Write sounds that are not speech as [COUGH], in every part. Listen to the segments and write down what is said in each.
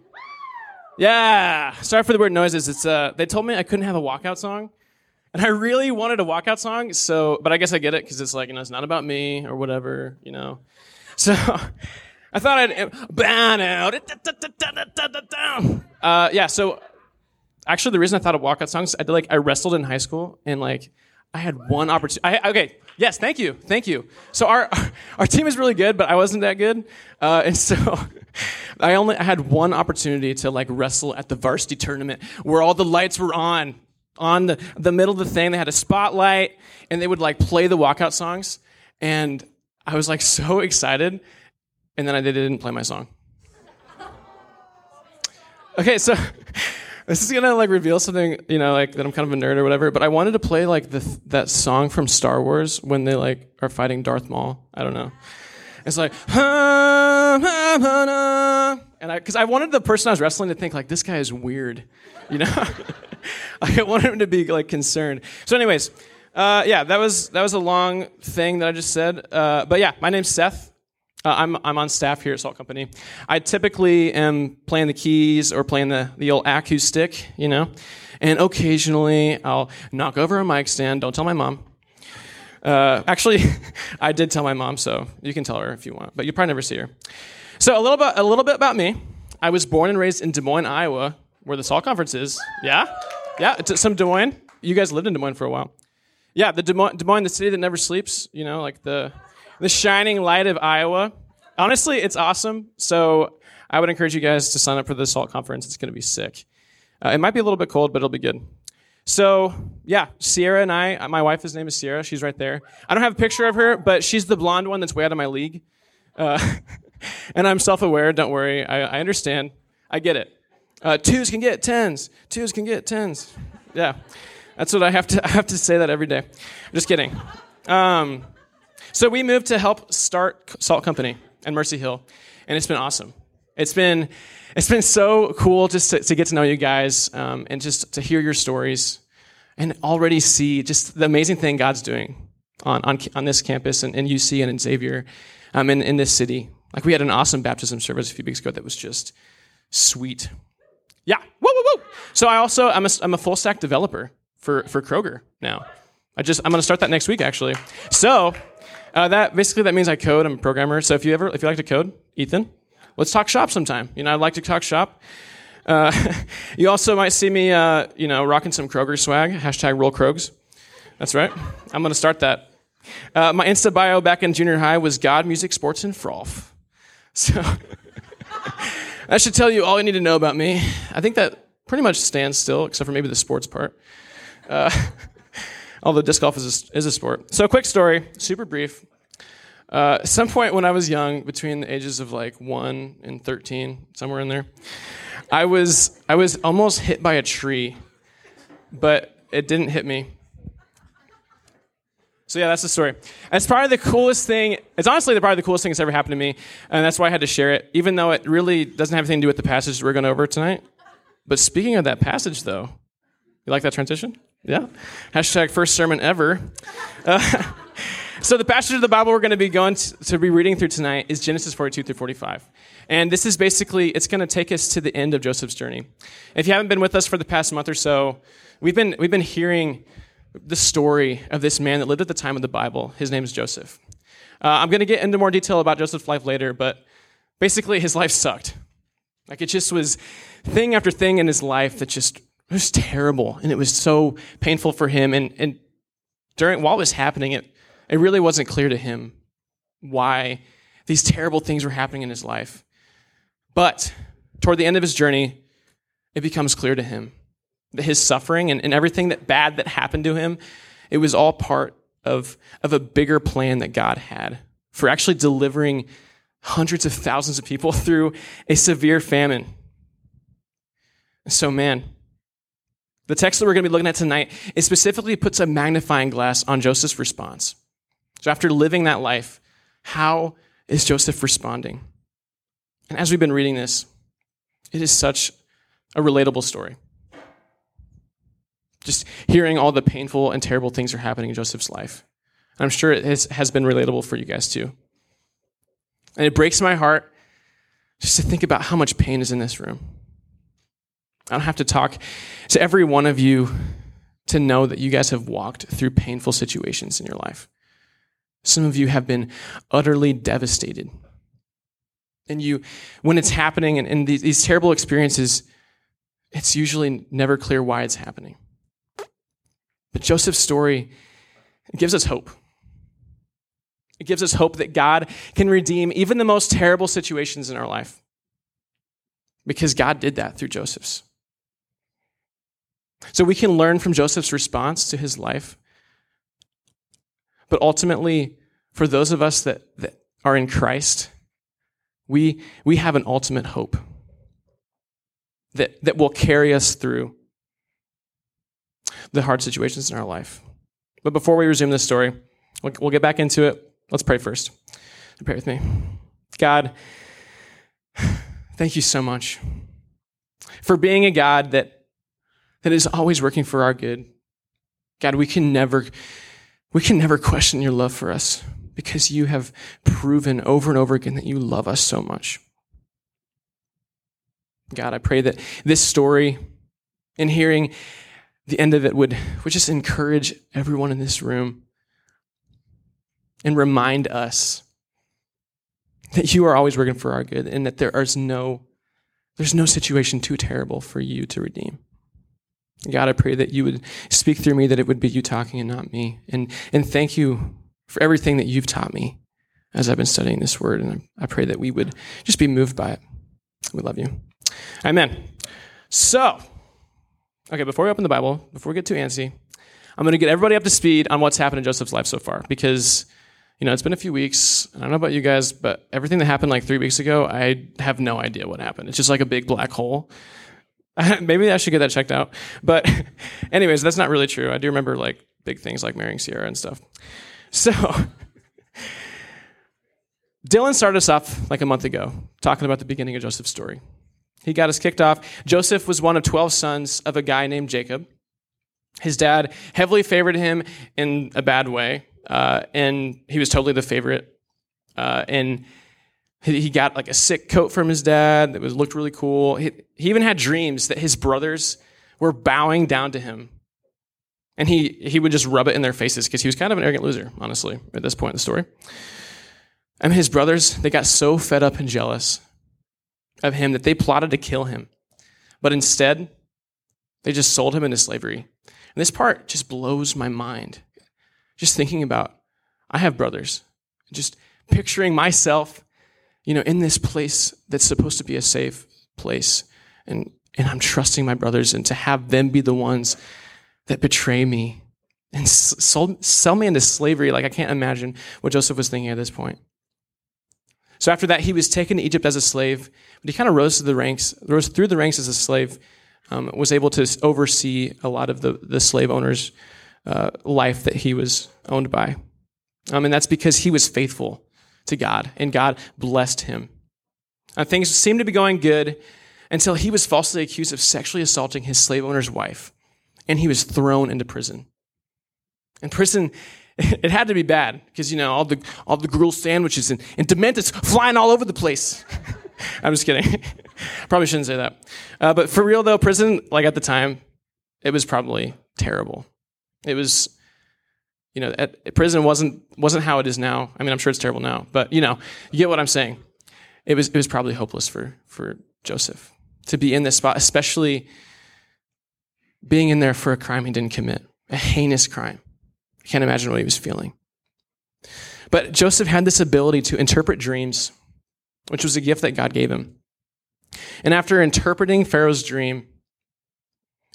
[LAUGHS] Yeah. Sorry for the weird noises. It's uh they told me I couldn't have a walkout song. And I really wanted a walkout song, so but I guess I get it because it's like, you know, it's not about me or whatever, you know. [LAUGHS] So I thought I'd ban out. Uh, yeah, so actually the reason I thought of walkout songs, I did like I wrestled in high school and like I had one opportunity. Okay, yes, thank you, thank you. So our [LAUGHS] our team is really good, but I wasn't that good, uh, and [LAUGHS] so I only I had one opportunity to like wrestle at the varsity tournament where all the lights were on on the the middle of the thing. They had a spotlight, and they would like play the walkout songs, and I was like [LAUGHS] so excited, and then I didn't play my song. Okay, so this is gonna like reveal something, you know, like that I'm kind of a nerd or whatever. But I wanted to play like the that song from Star Wars when they like are fighting Darth Maul. I don't know. It's like, and I because I wanted the person I was wrestling to think like this guy is weird, you know. [LAUGHS] I wanted him to be like concerned. So, anyways, uh, yeah, that was that was a long thing that I just said. Uh, but yeah, my name's Seth. Uh, I'm, I'm on staff here at Salt Company. I typically am playing the keys or playing the, the old acoustic, you know, and occasionally I'll knock over a mic stand. Don't tell my mom. Uh, actually, [LAUGHS] I did tell my mom, so you can tell her if you want, but you'll probably never see her. So a little bit, a little bit about me. I was born and raised in Des Moines, Iowa, where the Salt Conference is. Yeah, yeah, it's some Des Moines. You guys lived in Des Moines for a while. Yeah, the Des Moines, Des Moines, the city that never sleeps. You know, like the the shining light of Iowa. Honestly, it's awesome. So I would encourage you guys to sign up for the Salt Conference. It's going to be sick. Uh, it might be a little bit cold, but it'll be good. So yeah, Sierra and I, my wife, his name is Sierra. She's right there. I don't have a picture of her, but she's the blonde one that's way out of my league. Uh, [LAUGHS] and I'm self-aware. Don't worry. I, I understand. I get it. Uh, twos can get tens. Twos can get tens. Yeah, that's what I have to. [LAUGHS] I have to say that every day. Just kidding. Um, so we moved to help start Salt Company and Mercy Hill, and it's been awesome. It's been it's been so cool just to, to get to know you guys um, and just to hear your stories and already see just the amazing thing God's doing on on, on this campus and in UC and in Xavier, um, in in this city. Like we had an awesome baptism service a few weeks ago that was just sweet. Yeah, woo woo woo. So I also I'm a, I'm a full stack developer for for Kroger now. I just I'm going to start that next week actually. So uh, that basically that means I code. I'm a programmer. So if you ever if you like to code, Ethan, let's talk shop sometime. You know, I'd like to talk shop. Uh, [LAUGHS] you also might see me, uh, you know, rocking some Kroger swag. Hashtag roll Krogs. That's right. I'm to start that. Uh, my Insta bio back in junior high was God, music, sports, and frolf. [LAUGHS] So [LAUGHS] that should tell you all you need to know about me. I think that pretty much stands still, except for maybe the sports part. Although disc golf is a, is a sport. So, quick story, super brief. Uh, at some point when I was young, between the ages of like one and thirteen, somewhere in there, I was I was almost hit by a tree, but it didn't hit me. So yeah, that's the story. It's probably the coolest thing. It's honestly probably the coolest thing that's ever happened to me, and that's why I had to share it, even though it really doesn't have anything to do with the passage we're going over tonight. But speaking of that passage, though, you like that transition? Yeah. Hashtag first sermon ever. Uh, [LAUGHS] so the passage of the Bible we're going to be going to, to, be reading through tonight is Genesis 42 through 45. And this is basically, it's going to take us to the end of Joseph's journey. If you haven't been with us for the past month or so, we've been, we've been hearing the story of this man that lived at the time of the Bible. His name is Joseph. Uh, I'm going to get into more detail about Joseph's life later, but basically his life sucked. Like it just was thing after thing in his life that just it was terrible, and it was so painful for him. And, and during while it was happening, it, it really wasn't clear to him why these terrible things were happening in his life. But toward the end of his journey, it becomes clear to him that his suffering and, and everything that bad that happened to him, it was all part of, of a bigger plan that God had for actually delivering hundreds of thousands of people [LAUGHS] through a severe famine. So, man, the text that we're going to be looking at tonight, it specifically puts a magnifying glass on Joseph's response. So after living that life, how is Joseph responding? And as we've been reading this, it is such a relatable story. Just hearing all the painful and terrible things are happening in Joseph's life. I'm sure it has, has been relatable for you guys too. And it breaks my heart just to think about how much pain is in this room. I don't have to talk to every one of you to know that you guys have walked through painful situations in your life. Some of you have been utterly devastated. And you, when it's happening and, and these, these terrible experiences, it's usually never clear why it's happening. But Joseph's story gives us hope. It gives us hope that God can redeem even the most terrible situations in our life. Because God did that through Joseph's. So we can learn from Joseph's response to his life. But ultimately, for those of us that, that are in Christ, we, we have an ultimate hope that, that will carry us through the hard situations in our life. But before we resume this story, we'll, we'll get back into it. Let's pray first. Pray with me. God, [SIGHS] thank you so much for being a God that, that is always working for our good. God, we can never we can never question your love for us because you have proven over and over again that you love us so much. God, I pray that this story and hearing the end of it would, would just encourage everyone in this room and remind us that you are always working for our good and that there is no there's no situation too terrible for you to redeem. God, I pray that you would speak through me, that it would be you talking and not me. And, and thank you for everything that you've taught me as I've been studying this word. And I pray that we would just be moved by it. We love you. Amen. So, okay, before we open the Bible, before we get too antsy, I'm going to get everybody up to speed on what's happened in Joseph's life so far because, you know, it's been a few weeks. I don't know about you guys, but everything that happened like three weeks ago, I have no idea what happened. It's just like a big black hole. [LAUGHS] Maybe I should get that checked out. But, [LAUGHS] anyways, that's not really true. I do remember like big things like marrying Sierra and stuff. [LAUGHS] So, Dylan started us off like a month ago, talking about the beginning of Joseph's story. He got us kicked off. Joseph was one of 12 sons of a guy named Jacob. His dad heavily favored him in a bad way, uh, and he was totally the favorite. Uh, and he got like a sick coat from his dad that was looked really cool. He, he even had dreams that his brothers were bowing down to him, and he he would just rub it in their faces because he was kind of an arrogant loser, honestly, at this point in the story. And his brothers they got so fed up and jealous of him that they plotted to kill him. But instead, they just sold him into slavery. And this part just blows my mind. Just thinking about, I have brothers. Just picturing myself, you know, in this place that's supposed to be a safe place. And, and I'm trusting my brothers and to have them be the ones that betray me and sold, sell me into slavery. Like I can't imagine what Joseph was thinking at this point. So after that, he was taken to Egypt as a slave, but he kind of rose through the ranks, rose through the ranks as a slave, um, was able to oversee a lot of the, the slave owner's uh, life that he was owned by. Um, and that's because he was faithful to God, and God blessed him. Uh, things seemed to be going good until he was falsely accused of sexually assaulting his slave owner's wife, and he was thrown into prison. In prison, [LAUGHS] it had to be bad because you know all the all the grilled sandwiches and, and dementors flying all over the place. [LAUGHS] I'm just kidding. [LAUGHS] probably shouldn't say that. Uh, but for real though, prison like at the time, it was probably terrible. It was, you know, at, prison wasn't wasn't how it is now. I mean, I'm sure it's terrible now, but you know, you get what I'm saying. It was it was probably hopeless for for Joseph to be in this spot, especially being in there for a crime he didn't commit, a heinous crime. I can't imagine what he was feeling. But Joseph had this ability to interpret dreams, which was a gift that God gave him. And after interpreting Pharaoh's dream,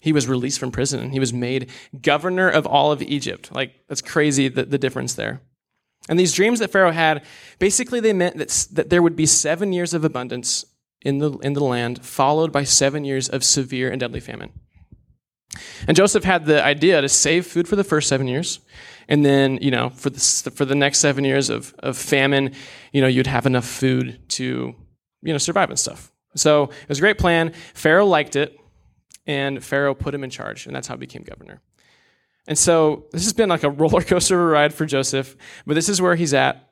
he was released from prison and he was made governor of all of Egypt. Like, that's crazy, the, the difference there. And these dreams that Pharaoh had, basically, they meant that, that there would be seven years of abundance in the, in the land, followed by seven years of severe and deadly famine. And Joseph had the idea to save food for the first seven years. And then, you know, for the, for the next seven years of, of famine, you know, you'd have enough food to, you know, survive and stuff. So it was a great plan. Pharaoh liked it, and Pharaoh put him in charge, and that's how he became governor. And so this has been like a [LAUGHS] roller coaster ride for Joseph, but this is where he's at.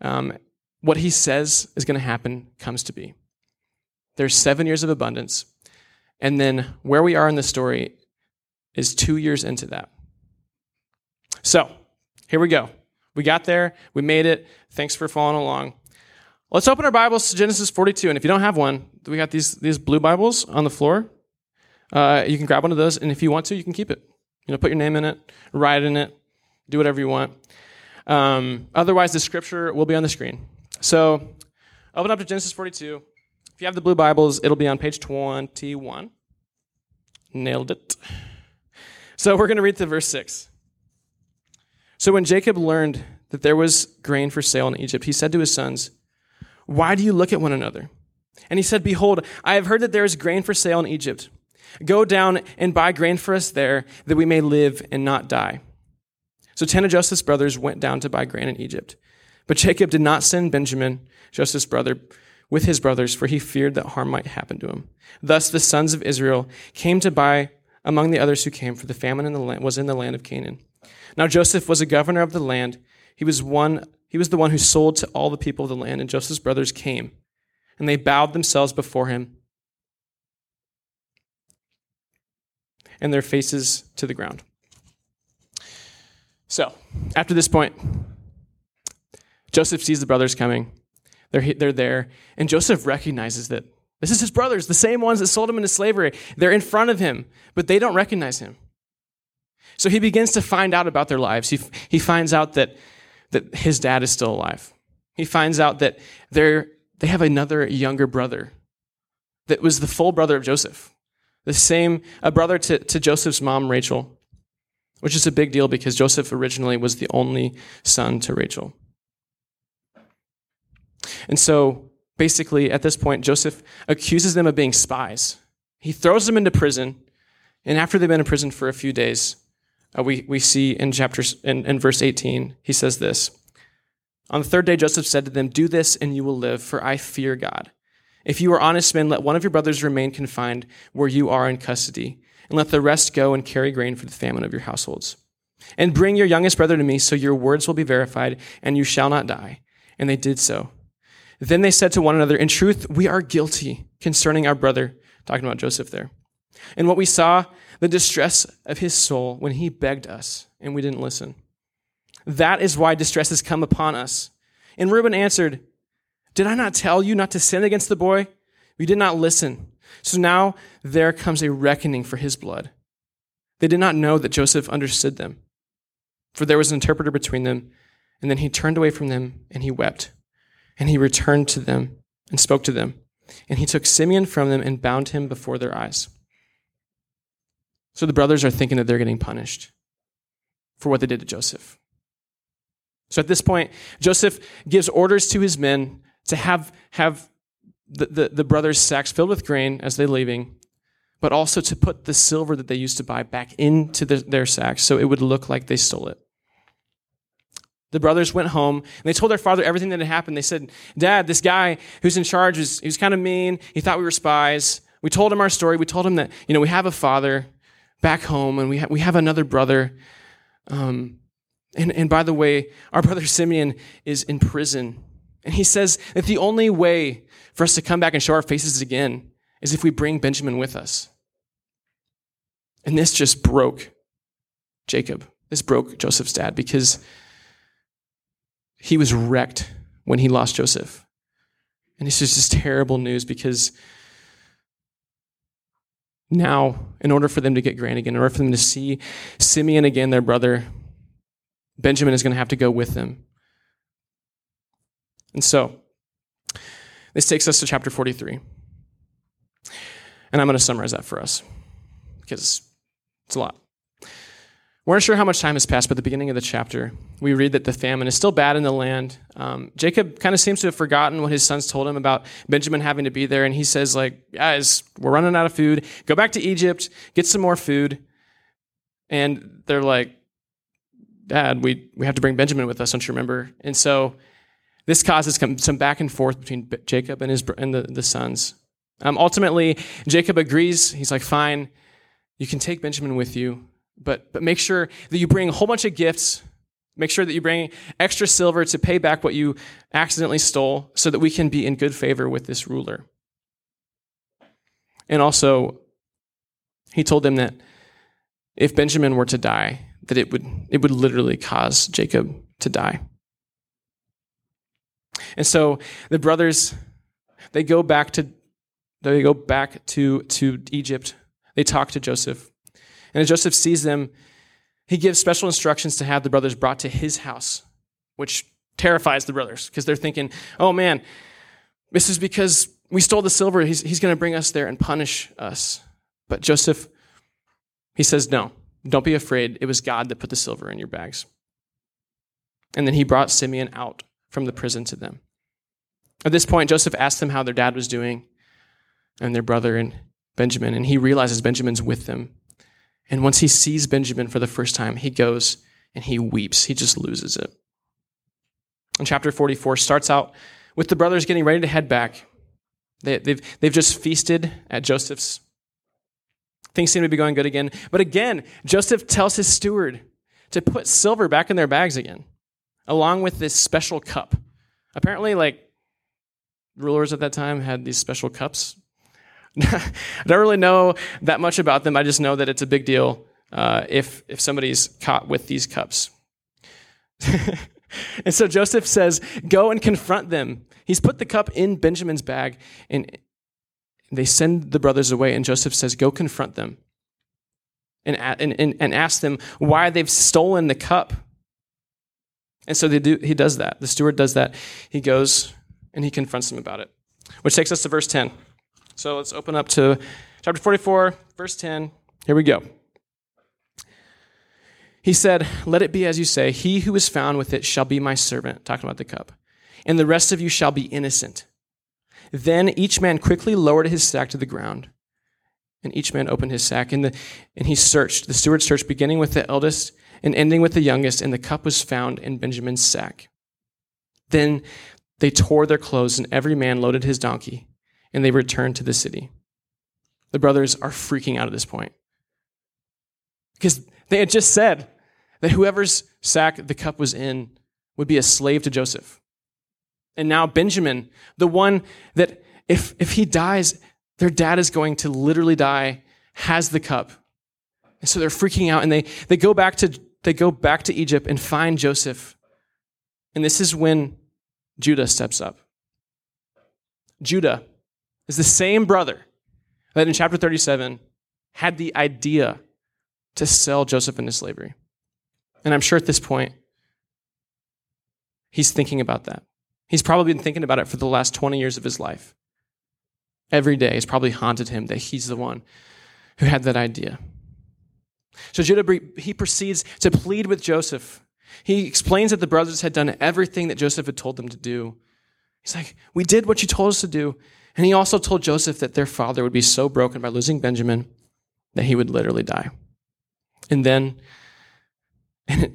Um, what he says is going to happen comes to be. There's seven years of abundance. And then where we are in the story is two years into that. So here we go. We got there. We made it. Thanks for following along. Let's open our Bibles to Genesis 42. And if you don't have one, we got these, these blue Bibles on the floor. Uh, you can grab one of those. And if you want to, you can keep it. You know, put your name in it, write in it, do whatever you want. Um, otherwise, the scripture will be on the screen. So open up to Genesis 42. If you have the blue Bibles, it'll be on page 21. Nailed it. So we're going to read to verse 6. So when Jacob learned that there was grain for sale in Egypt, he said to his sons, Why do you look at one another? And he said, Behold, I have heard that there is grain for sale in Egypt. Go down and buy grain for us there, that we may live and not die. So ten of Joseph's brothers went down to buy grain in Egypt. But Jacob did not send Benjamin, Joseph's brother, with his brothers, for he feared that harm might happen to him. Thus the sons of Israel came to buy among the others who came, for the famine in the land, was in the land of Canaan. Now Joseph was a governor of the land. He was one he was the one who sold to all the people of the land, and Joseph's brothers came, and they bowed themselves before him and their faces to the ground. So, after this point, Joseph sees the brothers coming. They're, they're there, and Joseph recognizes that this is his brothers, the same ones that sold him into slavery. They're in front of him, but they don't recognize him. So he begins to find out about their lives. He, he finds out that, that his dad is still alive. He finds out that they're, they have another younger brother that was the full brother of Joseph, the same, a brother to, to Joseph's mom, Rachel, which is a big deal because Joseph originally was the only son to Rachel. And so basically, at this point, Joseph accuses them of being spies. He throws them into prison, and after they've been in prison for a few days, uh, we, we see in chapter in, in verse 18, he says this. On the third day, Joseph said to them, Do this and you will live, for I fear God. If you are honest men, let one of your brothers remain confined where you are in custody, and let the rest go and carry grain for the famine of your households. And bring your youngest brother to me, so your words will be verified, and you shall not die. And they did so. Then they said to one another, In truth, we are guilty concerning our brother, talking about Joseph there. And what we saw, the distress of his soul when he begged us, and we didn't listen. That is why distress has come upon us. And Reuben answered, Did I not tell you not to sin against the boy? We did not listen. So now there comes a reckoning for his blood. They did not know that Joseph understood them, for there was an interpreter between them. And then he turned away from them and he wept. And he returned to them and spoke to them. And he took Simeon from them and bound him before their eyes. So the brothers are thinking that they're getting punished for what they did to Joseph. So at this point, Joseph gives orders to his men to have, have the, the, the brothers' sacks filled with grain as they're leaving, but also to put the silver that they used to buy back into the, their sacks so it would look like they stole it. The brothers went home and they told their father everything that had happened. They said, Dad, this guy who's in charge was, he was kind of mean. He thought we were spies. We told him our story. We told him that, you know, we have a father back home and we, ha- we have another brother. Um, and, and by the way, our [LAUGHS] brother Simeon is in prison. And he says that the only way for us to come back and show our faces again is if we bring Benjamin with us. And this just broke Jacob. This broke Joseph's dad because he was wrecked when he lost Joseph. And this is just terrible news because now, in order for them to get grain again, in order for them to see Simeon again, their brother, Benjamin is going to have to go with them. And so, this takes us to chapter 43. And I'm going to summarize that for us because it's a lot. We're not sure how much time has passed, but at the beginning of the chapter, we read that the famine is still bad in the land. Um, Jacob kind of seems to have forgotten what his sons told him about Benjamin having to be there, and he says, like, guys, we're running out of food. Go back to Egypt, get some more food. And they're like, Dad, we, we have to bring Benjamin with us, don't you remember? And so this causes some back and forth between Jacob and, his, and the, the sons. Um, ultimately, Jacob agrees. He's like, fine, you can take Benjamin with you but, but make sure that you bring a whole bunch of gifts. Make sure that you bring extra silver to pay back what you accidentally stole so that we can be in good favor with this ruler. And also, he told them that if Benjamin were to die, that it would, it would literally cause Jacob to die. And so the brothers, they go back to, they go back to, to Egypt. They talk to Joseph. And as Joseph sees them, he gives special instructions to have the brothers brought to his house, which terrifies the brothers because they're thinking, oh man, this is because we stole the silver. He's, he's going to bring us there and punish us. But Joseph, he says, no, don't be afraid. It was God that put the silver in your bags. And then he brought Simeon out from the prison to them. At this point, Joseph asked them how their dad was doing and their brother and Benjamin, and he realizes Benjamin's with them. And once he sees Benjamin for the first time, he goes and he weeps. He just loses it. And chapter 44 starts out with the brothers getting ready to head back. They, have they've, they've just feasted at Joseph's. Things seem to be going good again. But again, Joseph tells his steward to put silver back in their bags again, along with this special cup. Apparently, like rulers at that time had these special cups [LAUGHS] I don't really know that much about them. I just know that it's a big deal uh, if, if somebody's caught with these cups. [LAUGHS] and so Joseph says, Go and confront them. He's put the cup in Benjamin's bag, and they send the brothers away. And Joseph says, Go confront them and, and, and, and ask them why they've stolen the cup. And so do, he does that. The steward does that. He goes and he confronts them about it, which takes us to verse 10. So let's open up to chapter 44, verse 10. Here we go. He said, Let it be as you say, he who is found with it shall be my servant, talking about the cup, and the rest of you shall be innocent. Then each man quickly lowered his sack to the ground, and each man opened his sack, and, the, and he searched. The steward searched, beginning with the eldest and ending with the youngest, and the cup was found in Benjamin's sack. Then they tore their clothes, and every man loaded his donkey and they returned to the city. The brothers are freaking out at this point because they had just said that whoever's sack the cup was in would be a slave to Joseph. And now Benjamin, the one that if, if he dies, their dad is going to literally die, has the cup. And so they're freaking out and they, they go back to they go back to Egypt and find Joseph. And this is when Judah steps up. Judah is the same brother that in chapter 37 had the idea to sell Joseph into slavery. And I'm sure at this point, he's thinking about that. He's probably been thinking about it for the last 20 years of his life. Every day has probably haunted him that he's the one who had that idea. So Judah, he proceeds to plead with Joseph. He explains that the brothers had done everything that Joseph had told them to do. He's like, We did what you told us to do. And he also told Joseph that their father would be so broken by losing Benjamin that he would literally die. And then,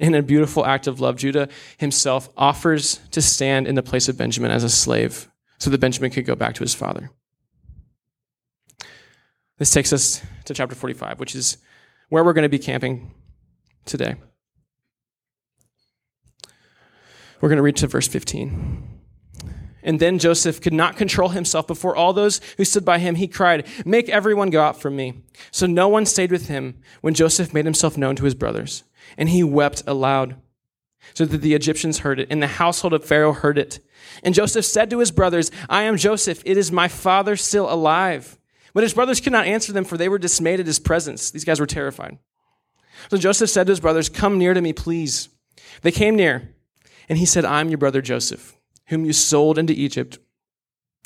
in a beautiful act of love, Judah himself offers to stand in the place of Benjamin as a slave so that Benjamin could go back to his father. This takes us to chapter 45, which is where we're going to be camping today. We're going to read to verse 15. And then Joseph could not control himself before all those who stood by him. He cried, Make everyone go out from me. So no one stayed with him when Joseph made himself known to his brothers. And he wept aloud, so that the Egyptians heard it, and the household of Pharaoh heard it. And Joseph said to his brothers, I am Joseph. It is my father still alive. But his brothers could not answer them, for they were dismayed at his presence. These guys were terrified. So Joseph said to his brothers, Come near to me, please. They came near, and he said, I'm your brother Joseph whom you sold into Egypt.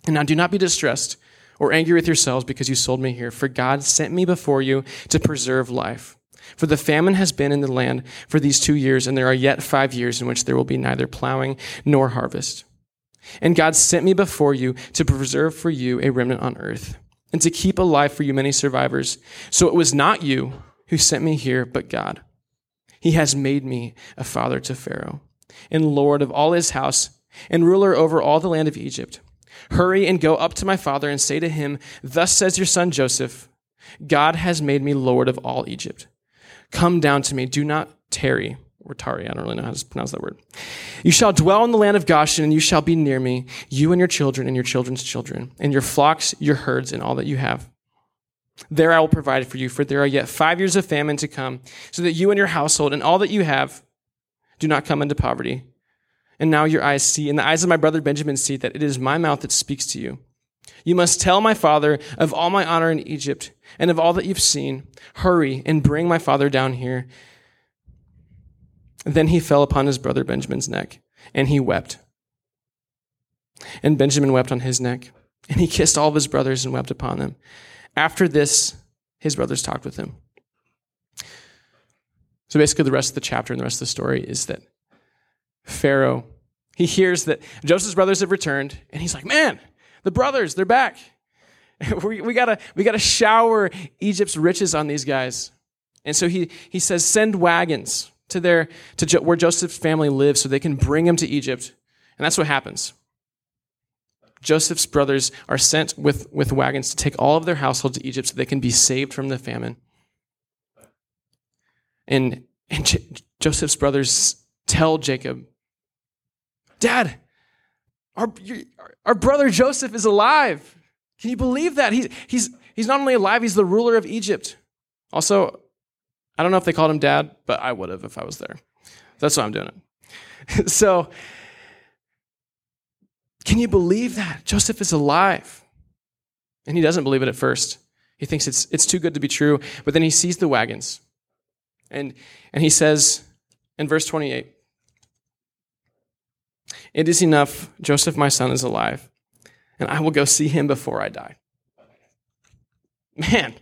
And now do not be distressed or angry with yourselves because you sold me here, for God sent me before you to preserve life. For the famine has been in the land for these two years, and there are yet five years in which there will be neither plowing nor harvest. And God sent me before you to preserve for you a remnant on earth, and to keep alive for you many survivors. So it was not you who sent me here, but God. He has made me a father to Pharaoh, and Lord of all his house and ruler over all the land of Egypt. Hurry and go up to my father and say to him, Thus says your son Joseph, God has made me Lord of all Egypt. come down to me. Do not tarry or Tari, I don't really know how to pronounce that word. You shall dwell in the land of Goshen, and you shall be near me, you and your children and your children's children, and your flocks, your herds, and all that you have. There I will provide for you, for there are yet five years of famine to come, so that you and your household and all that you have do not come into poverty. And now your eyes see, and the eyes of my brother Benjamin see, that it is my mouth that speaks to you. You must tell my father of all my honor in Egypt, and of all that you've seen. Hurry and bring my father down here then he fell upon his brother Benjamin's neck, and he wept. And Benjamin wept on his neck, and he [LAUGHS] kissed all of his brothers and wept upon them. After this, his brothers talked with him. So basically, the rest of the chapter and the rest of the story is that Pharaoh, he hears that Joseph's brothers have returned, and he's like, man, the brothers, they're back. [LAUGHS] we, we, gotta, we gotta shower Egypt's riches on these guys. And so he, he says, send wagons to their to jo- where Joseph's family lives so they can bring him to Egypt. And that's what happens. Joseph's brothers are sent with, with wagons to take all of their household to Egypt so they can be saved from the famine. And, and J- Joseph's brothers tell Jacob, Dad, our, our brother Joseph is alive. Can you believe that? He's, he's, he's not only alive, he's the ruler of Egypt. Also, I don't know if they called him dad, but I would have if I was there. That's why I'm doing it. [LAUGHS] so, can you believe that? Joseph is alive. And he doesn't believe it at first. He thinks it's, it's too good to be true, but then he sees the wagons. And, and he says in verse 28 It is enough, Joseph, my son, is alive, and I will go see him before I die. Man,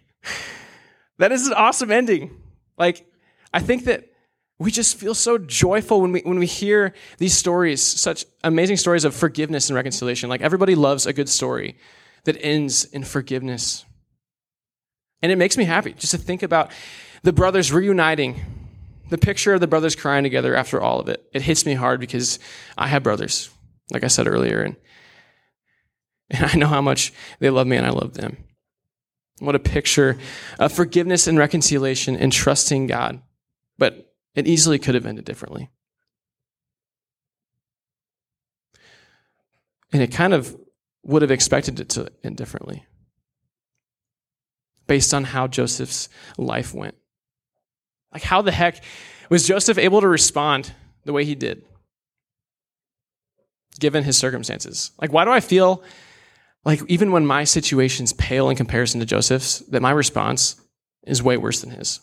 [LAUGHS] that is an awesome ending. Like, I think that we just feel so joyful when we, when we hear these stories, such amazing stories of forgiveness and reconciliation. Like, everybody loves a good story that ends in forgiveness. And it makes me happy just to think about the brothers reuniting, the picture of the brothers crying together after all of it. It hits me hard because I have brothers, like I said earlier, and, and I know how much they love me and I love them. What a picture of forgiveness and reconciliation and trusting God. But it easily could have ended differently. And it kind of would have expected it to end differently based on how Joseph's life went. Like, how the heck was Joseph able to respond the way he did, given his circumstances? Like, why do I feel like, even when my situations pale in comparison to Joseph's, that my response is way worse than his.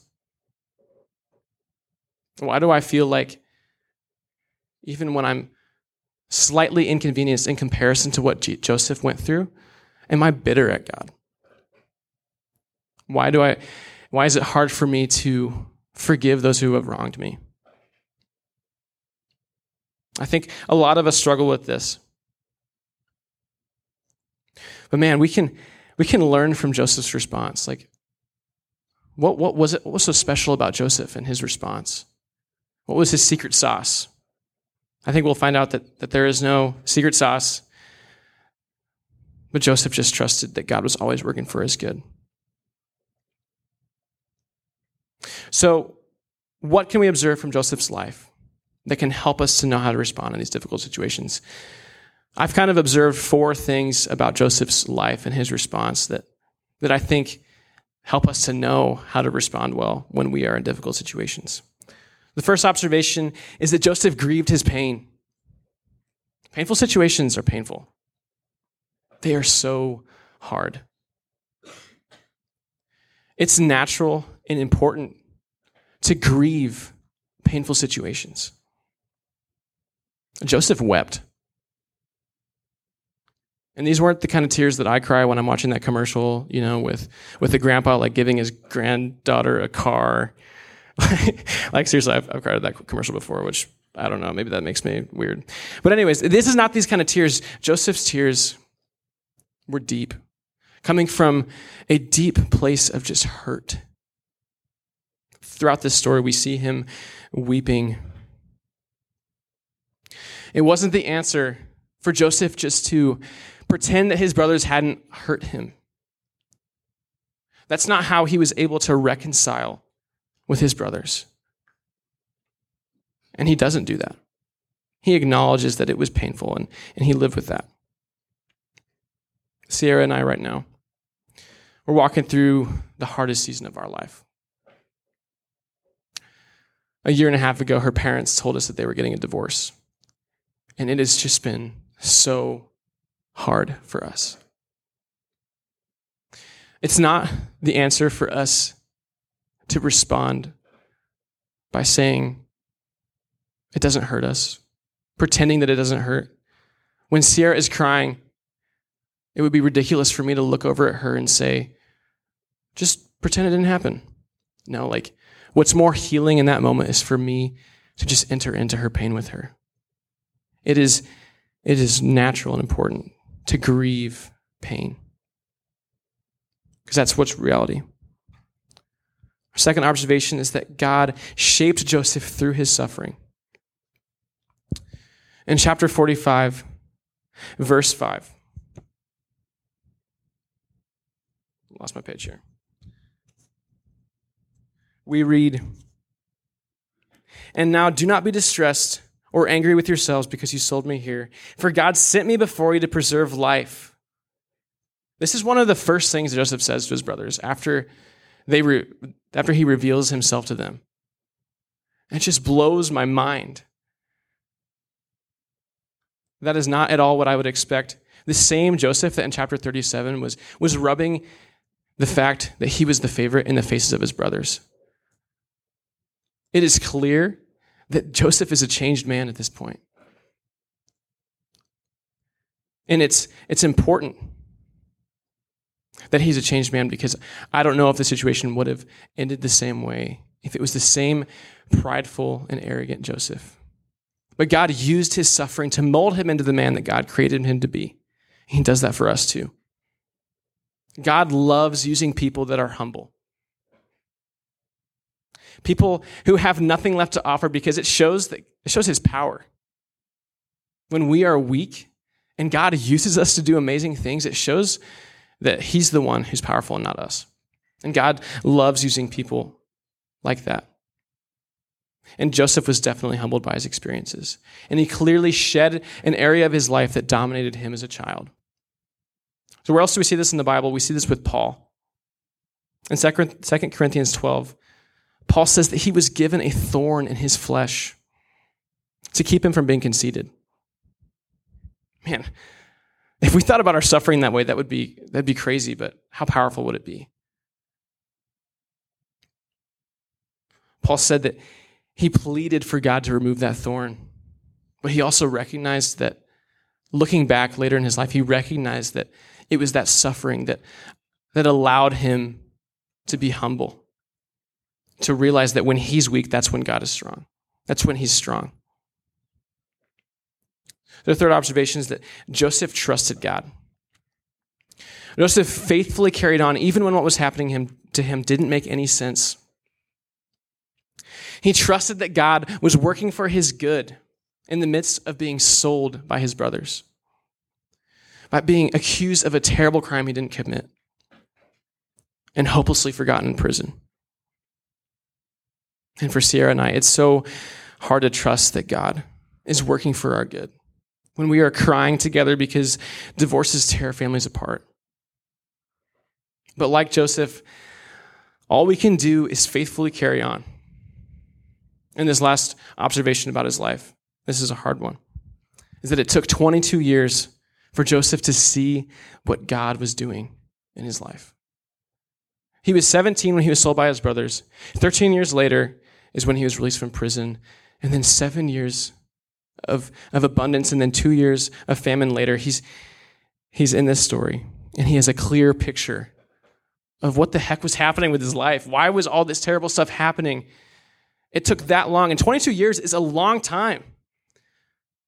Why do I feel like, even when I'm slightly inconvenienced in comparison to what G- Joseph went through, am I bitter at God? Why do I why is it hard for me to forgive those who have wronged me? I think a lot of us struggle with this. But man, we can we can learn from Joseph's response. Like, what what was it? What was so special about Joseph and his response? What was his secret sauce? I think we'll find out that, that there is no secret sauce. But Joseph just trusted that God was always working for his good. So, what can we observe from Joseph's life that can help us to know how to respond in these difficult situations? I've kind of observed four things about Joseph's life and his response that, that I think help us to know how to respond well when we are in difficult situations. The first observation is that Joseph grieved his pain. Painful situations are painful, they are so hard. It's natural and important to grieve painful situations. Joseph wept. And these weren't the kind of tears that I cry when I'm watching that commercial, you know, with with the grandpa like giving his granddaughter a car. [LAUGHS] like seriously, I've, I've cried at that commercial before, which I don't know, maybe that makes me weird. But anyways, this is not these kind of tears. Joseph's tears were deep, coming from a deep place of just hurt. Throughout this story, we see him weeping. It wasn't the answer for Joseph just to pretend that his brothers hadn't hurt him. That's not how he was able to reconcile with his brothers. And he doesn't do that. He acknowledges that it was painful and, and he lived with that. Sierra and I, right now, we're walking through the hardest season of our life. A year and a half ago, her parents told us that they were getting a divorce. And it has just been so hard for us. It's not the answer for us to respond by saying, it doesn't hurt us, pretending that it doesn't hurt. When Sierra is crying, it would be ridiculous for me to look over at her and say, just pretend it didn't happen. No, like what's more healing in that moment is for me to just enter into her pain with her. It is, it is natural and important to grieve pain because that's what's reality. Our second observation is that God shaped Joseph through his suffering. In chapter 45, verse 5. Lost my page here. We read, And now do not be distressed or angry with yourselves because you sold me here, for God sent me before you to preserve life. This is one of the first things Joseph says to his brothers after, they re- after he reveals himself to them. It just blows my mind. That is not at all what I would expect. The same Joseph that in chapter 37 was, was rubbing the fact that he was the favorite in the faces of his brothers. It is clear that Joseph is a changed man at this point. And it's, it's important that he's a changed man because I don't know if the situation would have ended the same way if it was the same prideful and arrogant Joseph. But God used his suffering to mold him into the man that God created him to be. He does that for us too. God loves using people that are humble. People who have nothing left to offer because it shows that it shows his power. When we are weak and God uses us to do amazing things, it shows that he's the one who's powerful and not us. And God loves using people like that. And Joseph was definitely humbled by his experiences. And he clearly shed an area of his life that dominated him as a child. So, where else do we see this in the Bible? We see this with Paul. In 2 Corinthians 12, Paul says that he was given a thorn in his flesh to keep him from being conceited. Man, if we thought about our suffering that way, that would be that'd be crazy, but how powerful would it be? Paul said that he pleaded for God to remove that thorn, but he also recognized that looking back later in his life, he recognized that it was that suffering that, that allowed him to be humble, to realize that when he's weak, that's when God is strong. That's when he's strong. The third observation is that Joseph trusted God. Joseph faithfully carried on even when what was happening him, to him didn't make any sense. He trusted that God was working for his good in the midst of being sold by his brothers, by being accused of a terrible crime he didn't commit, and hopelessly forgotten in prison. And for Sierra and I, it's so hard to trust that God is working for our good when we are crying together because divorces tear families apart. But like Joseph, all we can do is faithfully carry on. And this last observation about his life, this is a hard one, is that it took 22 years for Joseph to see what God was doing in his life. He was 17 when he was sold by his brothers. 13 years later is when he was released from prison. And then seven years of, of abundance, and then two years of famine later, he's, he's in this story, and he has a clear picture of what the heck was happening with his life. Why was all this terrible stuff happening? It took that long, and 22 years is a long time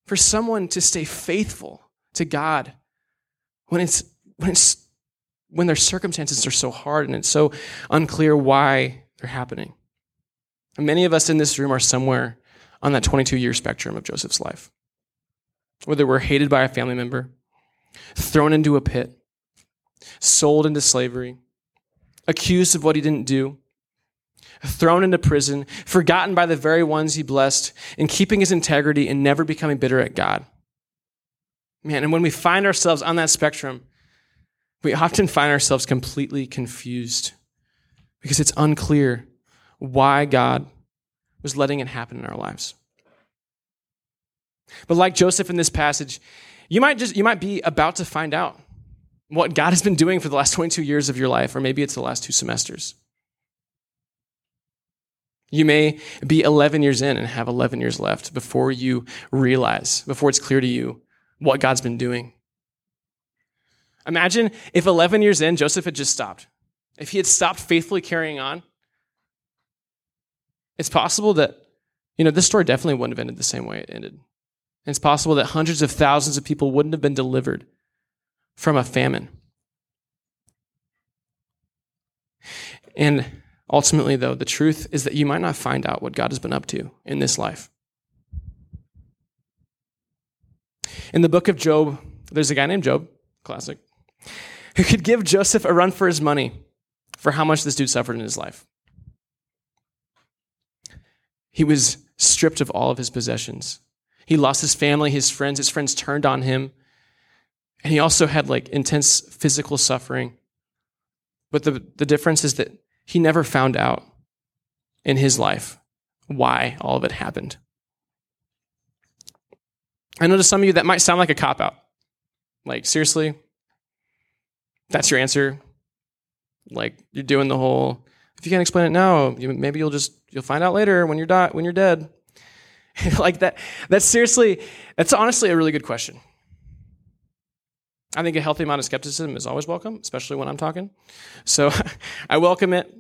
for someone to stay faithful to God when it's when it's when their circumstances are so hard and it's so unclear why they're happening. Many of us in this room are somewhere on that 22 year spectrum of Joseph's life. Whether we're hated by a family member, thrown into a pit, sold into slavery, accused of what he didn't do, thrown into prison, forgotten by the very ones he blessed, and keeping his integrity and never becoming bitter at God. Man, and when we find ourselves on that spectrum, we often find ourselves completely confused because it's unclear why God was letting it happen in our lives. But like Joseph in this passage, you might just you might be about to find out what God has been doing for the last 22 years of your life, or maybe it's the last two semesters. You may be 11 years in and have 11 years left before you realize, before it's clear to you what God's been doing. Imagine if 11 years in, Joseph had just stopped. If he had stopped faithfully carrying on, it's possible that, you know, this story definitely wouldn't have ended the same way it ended. it's possible that hundreds of thousands of people wouldn't have been delivered from a famine. And ultimately, though, the truth is that you might not find out what God has been up to in this life. In the book of Job, there's a guy named Job, classic, who could give Joseph a run for his money for how much this dude suffered in his life. He was stripped of all of his possessions. He lost his family, his friends. His friends turned on him. And he also had like intense physical suffering. But the, the difference is that he never found out in his life why all of it happened. I know to some of you that might sound like a cop out. Like, seriously? That's your answer? Like, you're doing the whole, if you can't explain it now, maybe you'll just, you'll find out later when you're, di- when you're dead. [LAUGHS] like that, that's seriously, that's honestly a really good question. I think a healthy amount of skepticism is always welcome, especially when I'm talking. So [LAUGHS] I welcome it.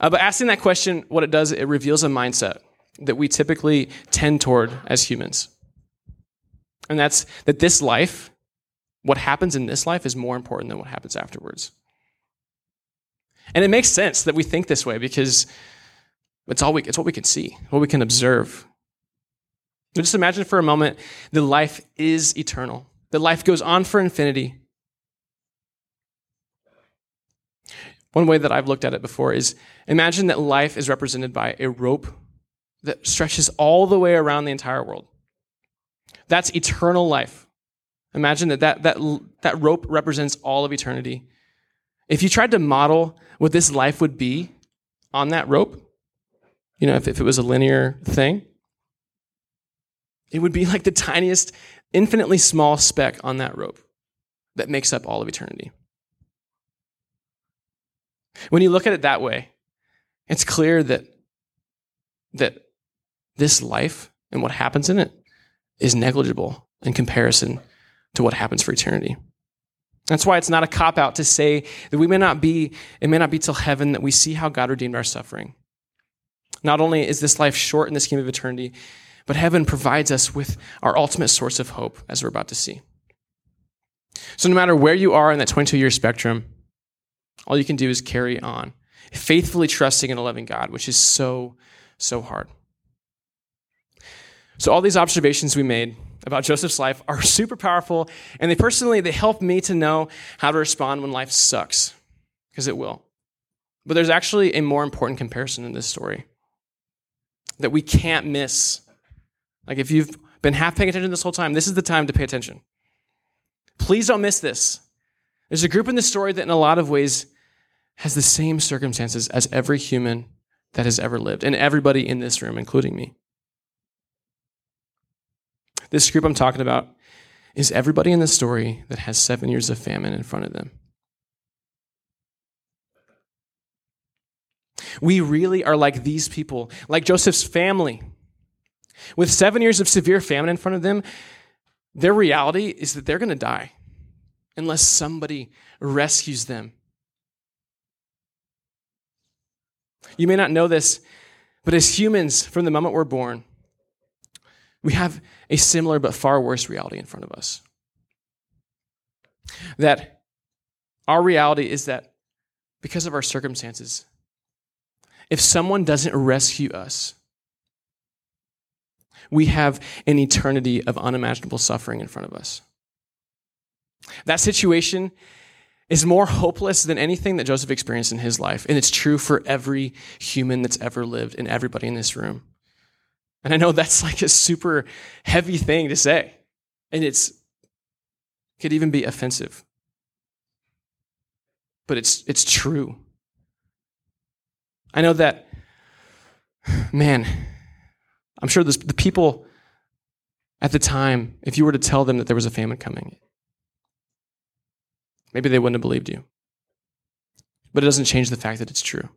Uh, but asking that question, what it does, it reveals a mindset that we typically tend toward as humans. And that's that this life, what happens in this life, is more important than what happens afterwards. And it makes sense that we think this way because it's, all we, it's what we can see, what we can observe. But just imagine for a moment that life is eternal that life goes on for infinity. One way that I've looked at it before is imagine that life is represented by a rope that stretches all the way around the entire world. That's eternal life. Imagine that that, that, that rope represents all of eternity. If you tried to model what this life would be on that rope, you know, if, if it was a linear thing, it would be like the tiniest infinitely small speck on that rope that makes up all of eternity. When you look at it that way, it's clear that, that this life and what happens in it is negligible in comparison to what happens for eternity. That's why it's not a cop out to say that we may not be, it may not be till heaven that we see how God redeemed our suffering. Not only is this life short in the scheme of eternity, but heaven provides us with our ultimate source of hope, as we're about to see. So, no matter where you are in that 22 year spectrum, all you can do is carry on, faithfully trusting in a loving God, which is so, so hard. So, all these observations we made about Joseph's life are [LAUGHS] super powerful, and they personally they help me to know how to respond when life sucks, because it will. But there's actually a more important comparison in this story that we can't miss like if you've been half paying attention this whole time, this is the time to pay attention. Please don't miss this. There's a group in the story that, in a lot of ways, has the same circumstances as every human that has ever lived, and everybody in this room, including me. This group I'm talking about is everybody in the story that has seven years of famine in front of them. We really are like these people, like Joseph's family with seven years of severe famine in front of them, their reality is that they're going to die unless somebody rescues them. You may not know this, but as humans, from the moment we're born, we have a similar but far worse reality in front of us. That our reality is that because of our circumstances, if someone doesn't rescue us, we have an eternity of unimaginable suffering in front of us. That situation is more hopeless than anything that Joseph experienced in his life. And it's true for every human that's ever lived and everybody in this room. And I know that's like a super heavy thing to say. And it's could even be offensive. But it's it's true. I know that man, I'm sure this, the people at the time, if you were to tell them that there was a famine coming, maybe they wouldn't have believed you. But it doesn't change the fact that it's true.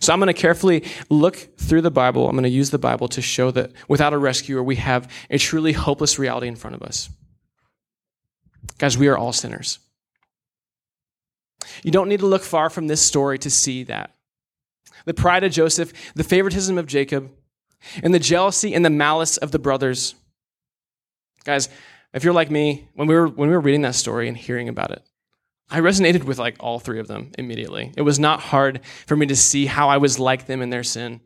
So I'm going to carefully look through the Bible. I'm going to use the Bible to show that without a rescuer, we have a truly hopeless reality in front of us. Guys, we are all sinners. You don't need to look far from this story to see that. The pride of Joseph, the favoritism of Jacob, and the jealousy and the malice of the brothers. Guys, if you're like me, when we were when we were reading that story and hearing about it, I resonated with like all three of them immediately. It was not hard for me to see how I was like them in their sin.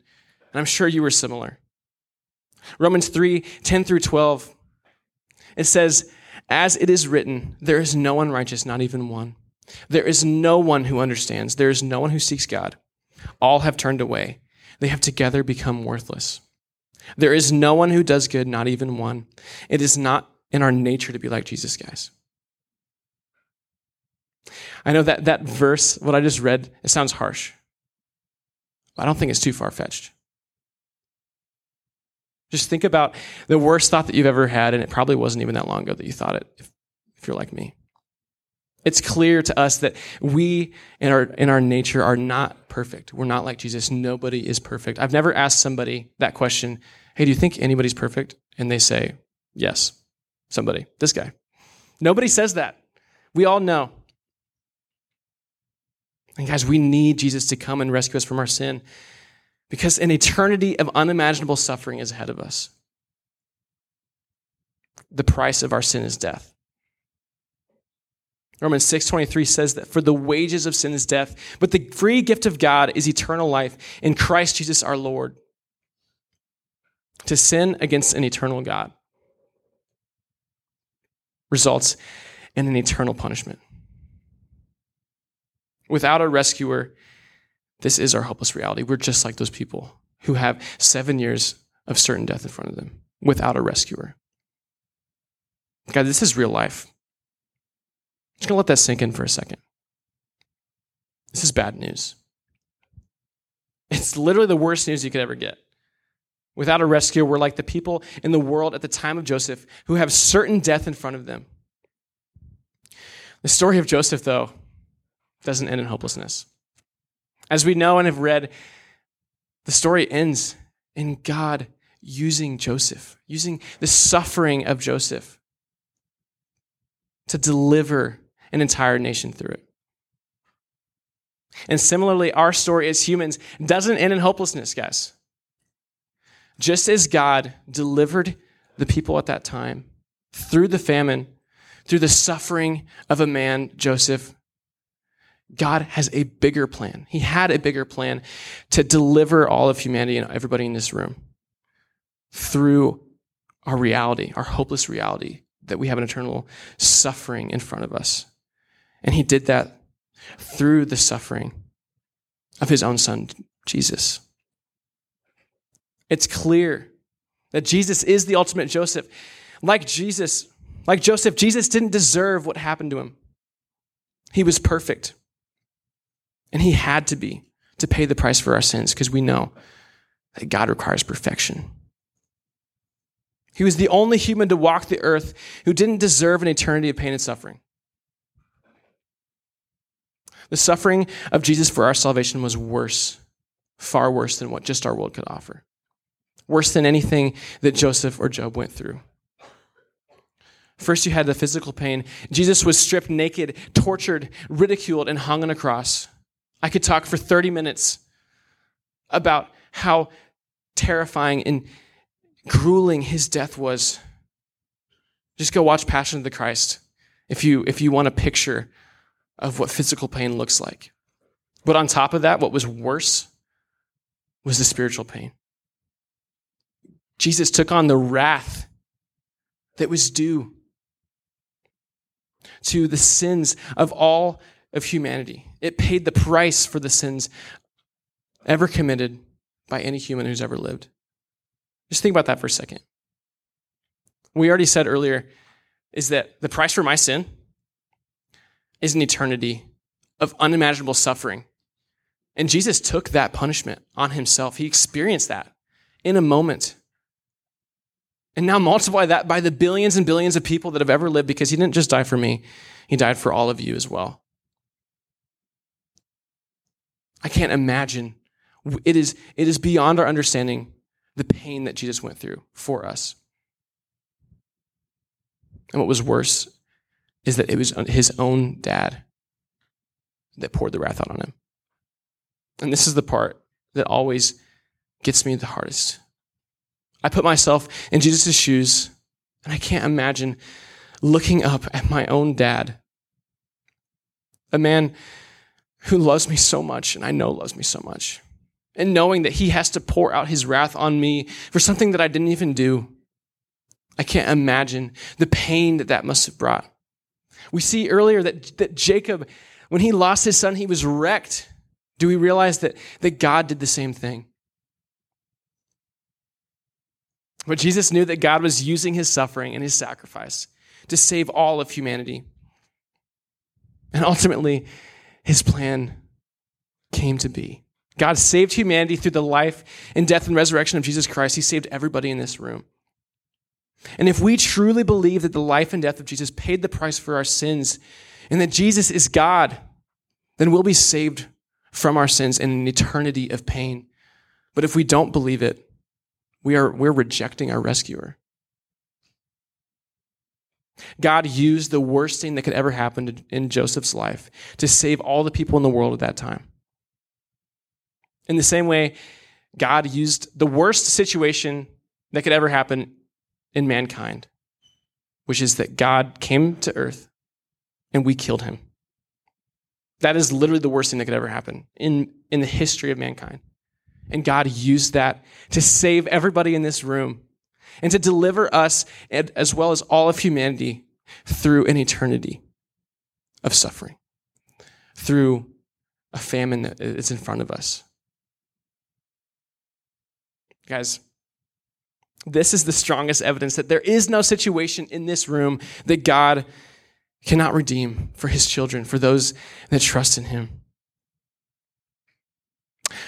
And I'm sure you were similar. Romans 3 10 through 12. It says, As it is written, there is no one righteous, not even one. There is no one who understands. There is no one who seeks God. All have turned away. They have together become worthless. There is no one who does good, not even one. It is not in our nature to be like Jesus, guys. I know that that verse, what I just read, it sounds harsh. I don't think it's too far fetched. Just think about the worst thought that you've ever had, and it probably wasn't even that long ago that you thought it, if, if you're like me. It's clear to us that we in our, in our nature are not perfect. We're not like Jesus. Nobody is perfect. I've never asked somebody that question, hey, do you think anybody's perfect? And they say, yes, somebody, this guy. Nobody says that. We all know. And guys, we need Jesus to come and rescue us from our sin because an eternity of unimaginable suffering is ahead of us. The price of our sin is death. Romans 6:23 says that for the wages of sin is death, but the free gift of God is eternal life in Christ Jesus our Lord. To sin against an eternal God results in an eternal punishment. Without a rescuer, this is our hopeless reality. We're just like those people who have seven years of certain death in front of them without a rescuer. God, this is real life. Just going to let that sink in for a second. This is bad news. It's literally the worst news you could ever get. Without a rescue, we're like the people in the world at the time of Joseph who have certain death in front of them. The story of Joseph, though, doesn't end in hopelessness. As we know and have read, the story ends in God using Joseph, using the suffering of Joseph to deliver an entire nation through it. And similarly, our story as humans doesn't end in hopelessness, guys. Just as God delivered the people at that time through the famine, through the suffering of a man, Joseph, God has a bigger plan. He had a bigger plan to deliver all of humanity and everybody in this room through our reality, our hopeless reality that we have an eternal suffering in front of us. And he did that through the suffering of his own son, Jesus. It's clear that Jesus is the ultimate Joseph. Like Jesus, like Joseph, Jesus didn't deserve what happened to him. He was perfect. And he had to be to pay the price for our sins because we know that God requires perfection. He was the only human to walk the earth who didn't deserve an eternity of pain and suffering. The suffering of Jesus for our salvation was worse, far worse than what just our world could offer. Worse than anything that Joseph or Job went through. First, you had the physical pain. Jesus was stripped naked, tortured, ridiculed, and hung on a cross. I could talk for 30 minutes about how terrifying and grueling his death was. Just go watch Passion of the Christ if you, if you want a picture of what physical pain looks like. But on top of that, what was worse was the spiritual pain. Jesus took on the wrath that was due. to the sins of all of humanity. It paid the price for the sins ever committed by any human who's ever lived. Just think about that for a second. We already said earlier is that the price for my sin is an eternity of unimaginable suffering. And Jesus took that punishment on himself. He experienced that in a moment. And now multiply that by the billions and billions of people that have ever lived because he didn't just die for me, he died for all of you as well. I can't imagine. It is, it is beyond our understanding the pain that Jesus went through for us. And what was worse is that it was his own dad that poured the wrath out on him. And this is the part that always gets me the hardest. I put myself in Jesus' shoes, and I can't imagine looking up at my own dad, a man who loves me so much, and I know loves me so much, and knowing that he has to pour out his wrath on me for something that I didn't even do. I can't imagine the pain that that must have brought. We see earlier that, that Jacob, when he lost his son, he was wrecked. Do we realize that, that God did the same thing? But Jesus knew that God was using his suffering and his sacrifice to save all of humanity. And ultimately, his plan came to be. God saved humanity through the life and death and resurrection of Jesus Christ. He saved everybody in this room. And if we truly believe that the life and death of Jesus paid the price for our sins and that Jesus is God, then we'll be saved from our sins in an eternity of pain. But if we don't believe it, we are, we're rejecting our rescuer. God used the worst thing that could ever happen in Joseph's life to save all the people in the world at that time. In the same way, God used the worst situation that could ever happen in mankind, which is that God came to earth and we killed him. That is literally the worst thing that could ever happen in, in the history of mankind. And God used that to save everybody in this room and to deliver us, as well as all of humanity, through an eternity of suffering, through a famine that is in front of us. Guys, this is the strongest evidence that there is no situation in this room that God cannot redeem for his children, for those that trust in him.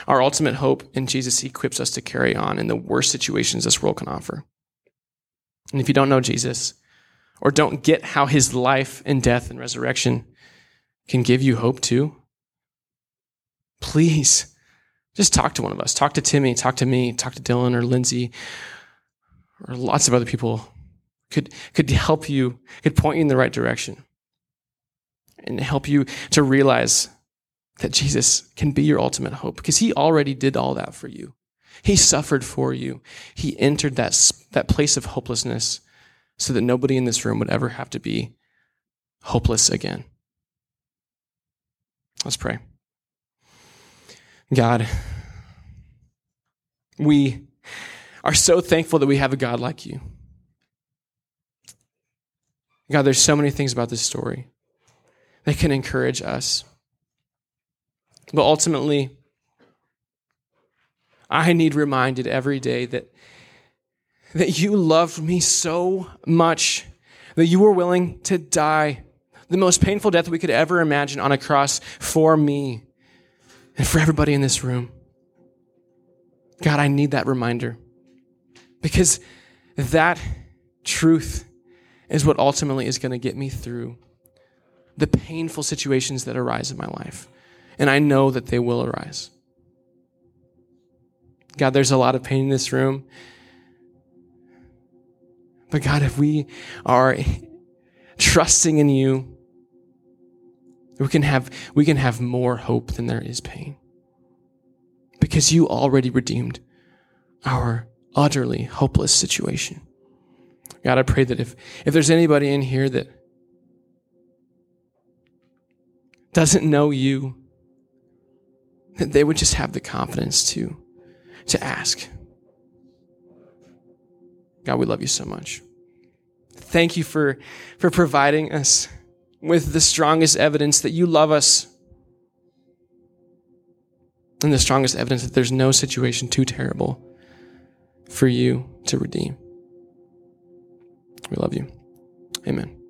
Our ultimate hope in Jesus equips us to carry on in the worst situations this world can offer. And if you don't know Jesus, or don't get how his life and death and resurrection can give you hope too, please just talk to one of us. Talk to Timmy, talk to me, talk to Dylan or Lindsay, or lots of other people could, could help you, could point you in the right direction and help you to realize that Jesus can be your ultimate hope because he already did all that for you. He suffered for you. He entered that, that place of hopelessness so that nobody in this room would ever have to be hopeless again. Let's pray. God, we are so thankful that we have a God like you. God, there's so many things about this story that can encourage us. But ultimately, I need reminded every day that, that you loved me so much that you were willing to die the most painful death we could ever imagine on a cross for me and for everybody in this room. God, I need that reminder because that truth is what ultimately is going to get me through the painful situations that arise in my life and I know that they will arise. God, there's a lot of pain in this room. But God, if we are trusting in you, we can have, we can have more hope than there is pain. Because you already redeemed our utterly hopeless situation. God, I pray that if, if there's anybody in here that doesn't know you, that they would just have the confidence to, to ask. God, we love you so much. Thank you for, for providing us with the strongest evidence that you love us and the strongest evidence that there's no situation too terrible for you to redeem. We love you. Amen.